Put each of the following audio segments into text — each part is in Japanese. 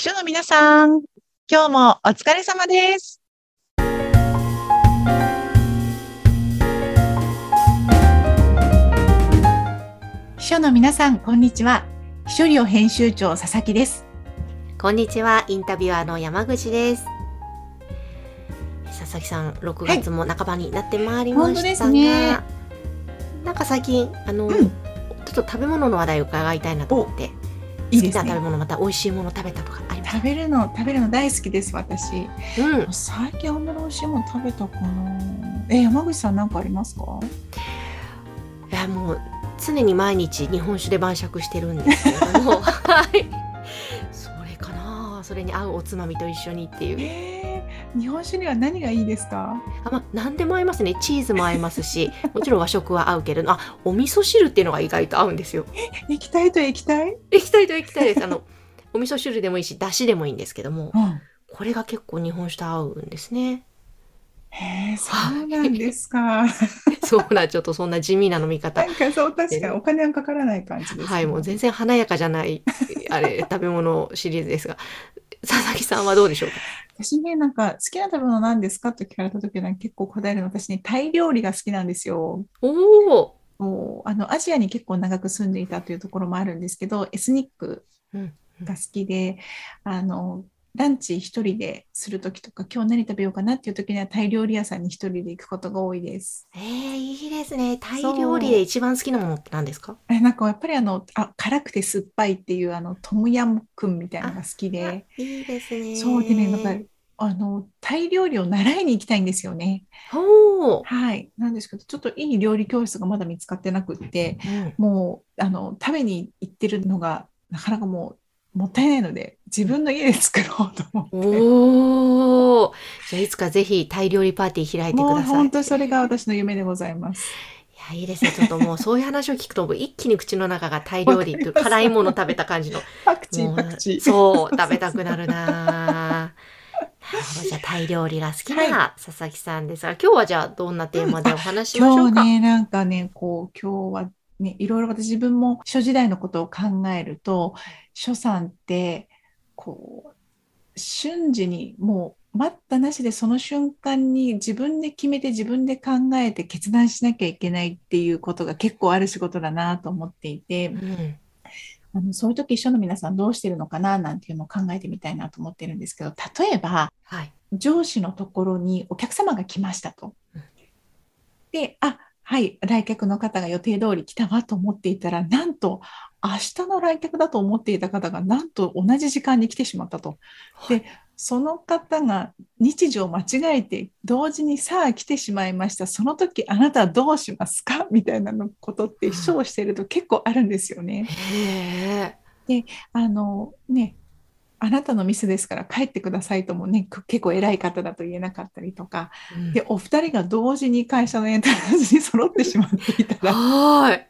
秘書の皆さん、今日もお疲れ様です。秘書の皆さん、こんにちは。秘書寮編集長佐々木です。こんにちは、インタビュアーの山口です。佐々木さん、6月も半ばになってまいりましたが、すねなんか最近、あの、うんちょっと食べ物の話題を伺いたいなと思って、いいね。好きな食べ物、また美味しいもの食べたとか食べるの、食べるの大好きです、私。うん。最近あんまり美味しいもの食べたかな。え、山口さんなんかありますか？いや、もう、常に毎日日本酒で晩酌してるんですけれども、はい。それかなそれに合うおつまみと一緒にっていう。えー、日本酒には何がいいですか？あまあ、何でも合いますね。チーズも合いますし、もちろん和食は合うけれど、あ、お味噌汁っていうのが意外と合うんですよ。液体と液体液体と液体です。あの、お味噌汁でもいいし、だしでもいいんですけども、うん。これが結構日本酒と合うんですね。へえ、そうなんですか。そうな、ちょっとそんな地味な飲み方な。んかそう、確かにお金はかからない感じです、ね。はい、もう全然華やかじゃない、あれ、食べ物シリーズですが、佐々木さんはどうでしょうか？私ね、なんか好きな食べ物何ですかと聞かれた時は結構答えるの私ね、タイ料理が好きなんですよ。おおもうあのアジアに結構長く住んでいたというところもあるんですけど、エスニックうんが好きで、あのランチ一人でする時とか、今日何食べようかなっていう時にはタイ料理屋さんに一人で行くことが多いです。えー、いいですね。タイ料理で一番好きなものって何ですか？えなんかやっぱりあのあ辛くて酸っぱいっていうあのトムヤムクンみたいなのが好きで、いいですね。そうでね、なんかあのタイ料理を習いに行きたいんですよね。ほう。はい。なんですけど、ちょっといい料理教室がまだ見つかってなくって、うんもうあの食べに行ってるのがなかなかもうもったいないので、自分の家で作ろうと思って。おお。じゃあいつかぜひタイ料理パーティー開いてください。本当それが私の夢でございます。いや、いいですね。ちょっともうそういう話を聞くと、一気に口の中がタイ料理っていう辛いもの食べた感じの。パクチー、パクチー。そう、食べたくなるなぁなるほど。じゃあタイ料理が好きな佐々木さんですが、今日はじゃあどんなテーマでお話ししましょうか？今日ね、なんかね、こう、今日はね、いろいろ私自分も書時代のことを考えると、書さんって、こう、瞬時にもう待ったなしでその瞬間に自分で決めて自分で考えて決断しなきゃいけないっていうことが結構ある仕事だなと思っていてう、ん。あのそういう時書の皆さんどうしてるのかななんていうのを考えてみたいなと思ってるんですけど、例えば、はい。上司のところにお客様が来ましたとうん。で、あ、はい、来客の方が予定通り来たわと思っていたら、なんと明日の来客だと思っていた方が、なんと同じ時間に来てしまったと。で、その方が日時を間違えて、同時にさあ来てしまいました。その時あなたはどうしますか？みたいなのことって秘書をしていると結構あるんですよね。へえ。あのね、あなたのミスですから帰ってくださいともね、く結構偉い方だと言えなかったりとか、うんで、お二人が同時に会社のエントランスに揃ってしまっていたら。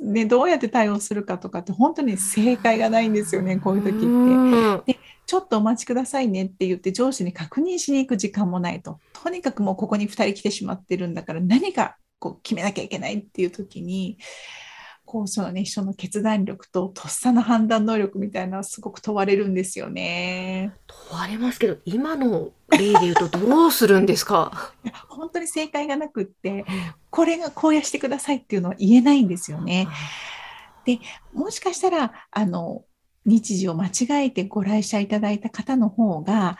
ね、どうやって対応するかとかって本当に正解がないんですよね、こういう時って。うんちょっとお待ちくださいねって言って上司に確認しに行く時間もないと。とにかくもうここに2人来てしまってるんだから何かこう決めなきゃいけないっていう時に、こうそのね、人の決断力ととっさの判断能力みたいなすごく問われるんですよね。問われますけど、今の例で言うとどうするんですか？本当に正解がなくって、これがこうやしてくださいっていうのは言えないんですよね。もしかしたら、あの、日時を間違えてご来社いただいた方の方が、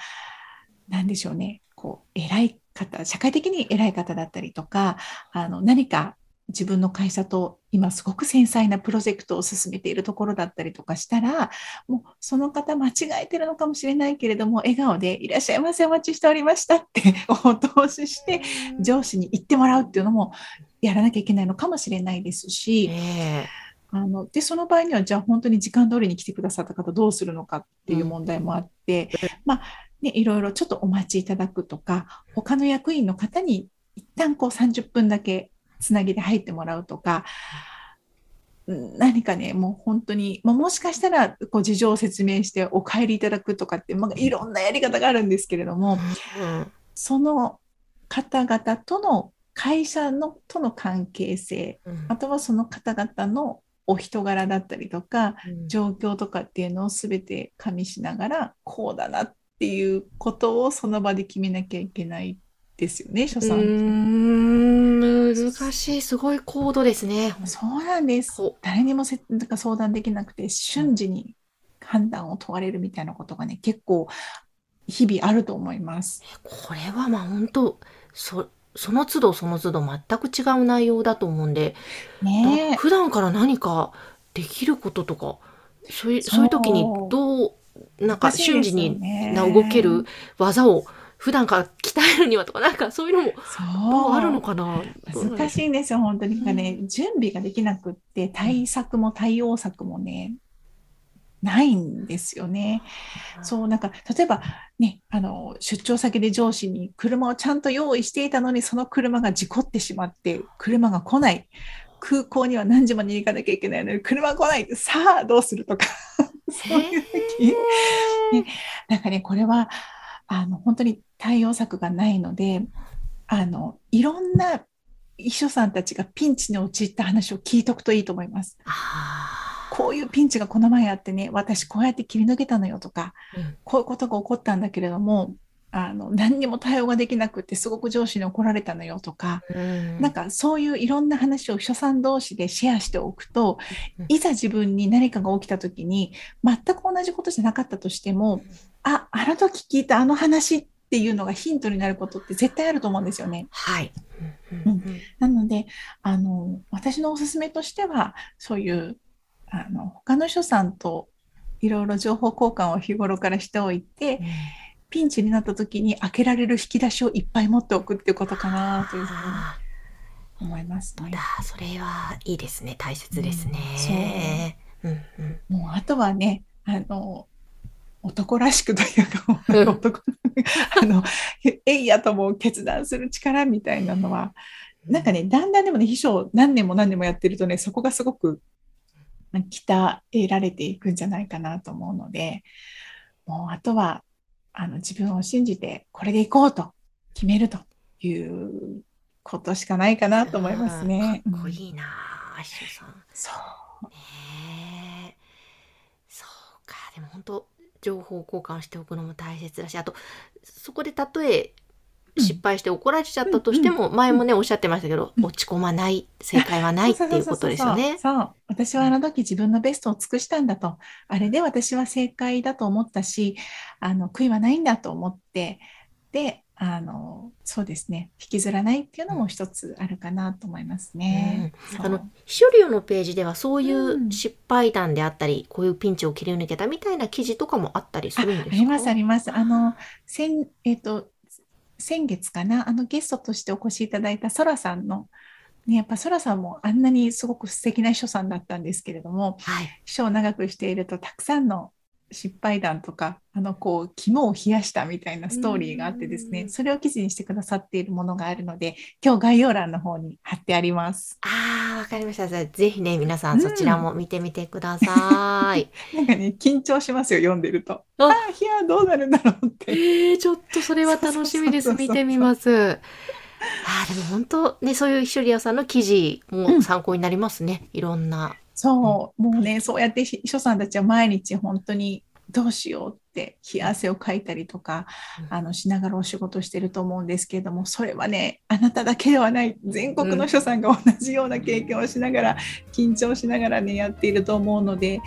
なんでしょうね、こう、偉い方、社会的に偉い方だったりとか、あの、何か自分の会社と今すごく繊細なプロジェクトを進めているところだったりとかしたら、もうその方間違えてるのかもしれないけれども、笑顔でいらっしゃいませ、お待ちしておりましたってお通しして、上司に言ってもらうっていうのもやらなきゃいけないのかもしれないですし、え。あのでその場合にはじゃあ本当に時間通りに来てくださった方どうするのかっていう問題もあって、まあね、いろいろちょっとお待ちいただくとか他の役員の方に一旦こう30分だけつなぎで入ってもらうとかうん何かねもう本当に、まあ、もしかしたらこう事情を説明してお帰りいただくとかって、まあ、いろんなやり方があるんですけれどもうん。その方々との会社のとの関係性うん。あとはその方々のお人柄だったりとかうん。状況とかっていうのを全て加味しながらこうだなっていうことをその場で決めなきゃいけないですよね、所うさん。難しいすごい高度ですね。そうなんですほ。誰にもせなんか相談できなくて瞬時に判断を問われるみたいなことがね結構日々あると思います。これはまあ本当そその都度その都度全く違う内容だと思うんで、ねだ普段から何かできることとかそういうそういう時にどうなんか瞬時に動ける技を普段から鍛えるにはとかなんかそういうのもあるのかな難しいんですよ、本当に。うんね、準備ができなくって、対策も対応策もね、ないんですよね。そう、なんか、例えばね、あの、出張先で上司に車をちゃんと用意していたのに、その車が事故ってしまって、車が来ない。空港には何時までに行かなきゃいけないのに、車が来ない。さあ、どうするとか。そういう時ねなんかね、これは、あの、本当に対応策がないので、あの、いろんな秘書さんたちがピンチに陥った話を聞いとくといいと思います。あこういうピンチがこの前あってね、私こうやって切り抜けたのよとか、ーうんこういうことが起こったんだけれども、あの、何にも対応ができなくってすごく上司に怒られたのよとか、うん。なんかそういういろんな話を秘書さん同士でシェアしておくとうん、いざ自分に何かが起きた時に、全く同じことじゃなかったとしても、あ、あの時聞いたあの話っていうのがヒントになることって絶対あると思うんですよね。はい。うん。うん。うん。なので、あの、私のおすすめとしては、そういう、あの、他の秘書さんといろいろ情報交換を日頃からしておいて、ピンチになった時に開けられる引き出しをいっぱい持っておくっていうことかなというふうにあ思いますね。それはいいですね大切ですね。うんうんもうあとはね、あの、男らしくというか、もううん男あの、えいやとも決断する力みたいなのは、なんかね、だんだんでもね、秘書を何年も何年もやってるとね、そこがすごく鍛えられていくんじゃないかなと思うので、もうあとは、あの、自分を信じて、これでいこうと決めるということしかないかなと思いますね。かっこうんいいなあ、秘書さん。そう。ねえそうかでも本当情報交換しておくのも大切だしあとそこでたとえ失敗して怒られちゃったとしても、前もねおっしゃってましたけど、うん落ち込まない正解はない っていうことですよね。そう私はあの時自分のベストを尽くしたんだと。あれで私は正解だと思ったし、あの、悔いはないんだと思って、で、あの、そうですね。引きずらないっていうのも一つあるかなと思いますね。そうあの秘書料のページではそういうんう失敗談であったり、こういうピンチを切り抜けたみたいな記事とかもあったりするんですか？ありますあります。あの、先、えっ、と、先月かな、あのゲストとしてお越しいただいたソラさんの、ね、やっぱソラさんもあんなにすごく素敵な秘書さんだったんですけれども、はい。秘書を長くしているとたくさんの失敗談とかあのこう肝を冷やしたみたいなストーリーがあってですうんねそれを記事にしてくださっているものがあるので今日概要欄の方に貼ってありますああ、わかりました。じゃあぜひね、皆さんそちらも見てみてください。なんかね緊張しますよ読んでるとあああいやどうなるんだろうってえー、ちょっとそれは楽しみです。見てみます。あーでも本当ね、そういうひとりやさんの記事も参考になりますね。いろんな。そうもうねそうやって秘書さんたちは毎日本当にどうしようって冷や汗をかいたりとかうんあのしながらお仕事してると思うんですけれどもそれはねあなただけではない全国の秘書さんが同じような経験をしながら緊張しながらねやっていると思うので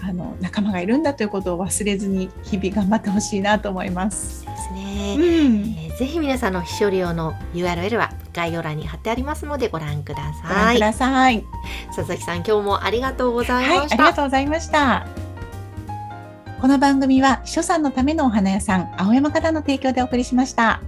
あの仲間がいるんだということを忘れずに日々頑張ってほしいなと思います。ですうね。んえーぜひ皆さんの秘書料の URL は概要欄に貼ってありますのでご覧ください。ご覧ください。佐々木さん、今日もありがとうございはい、ありました。がとうございました。この番組は秘書さんのためのお花屋さん青山からの提供でお送りしました。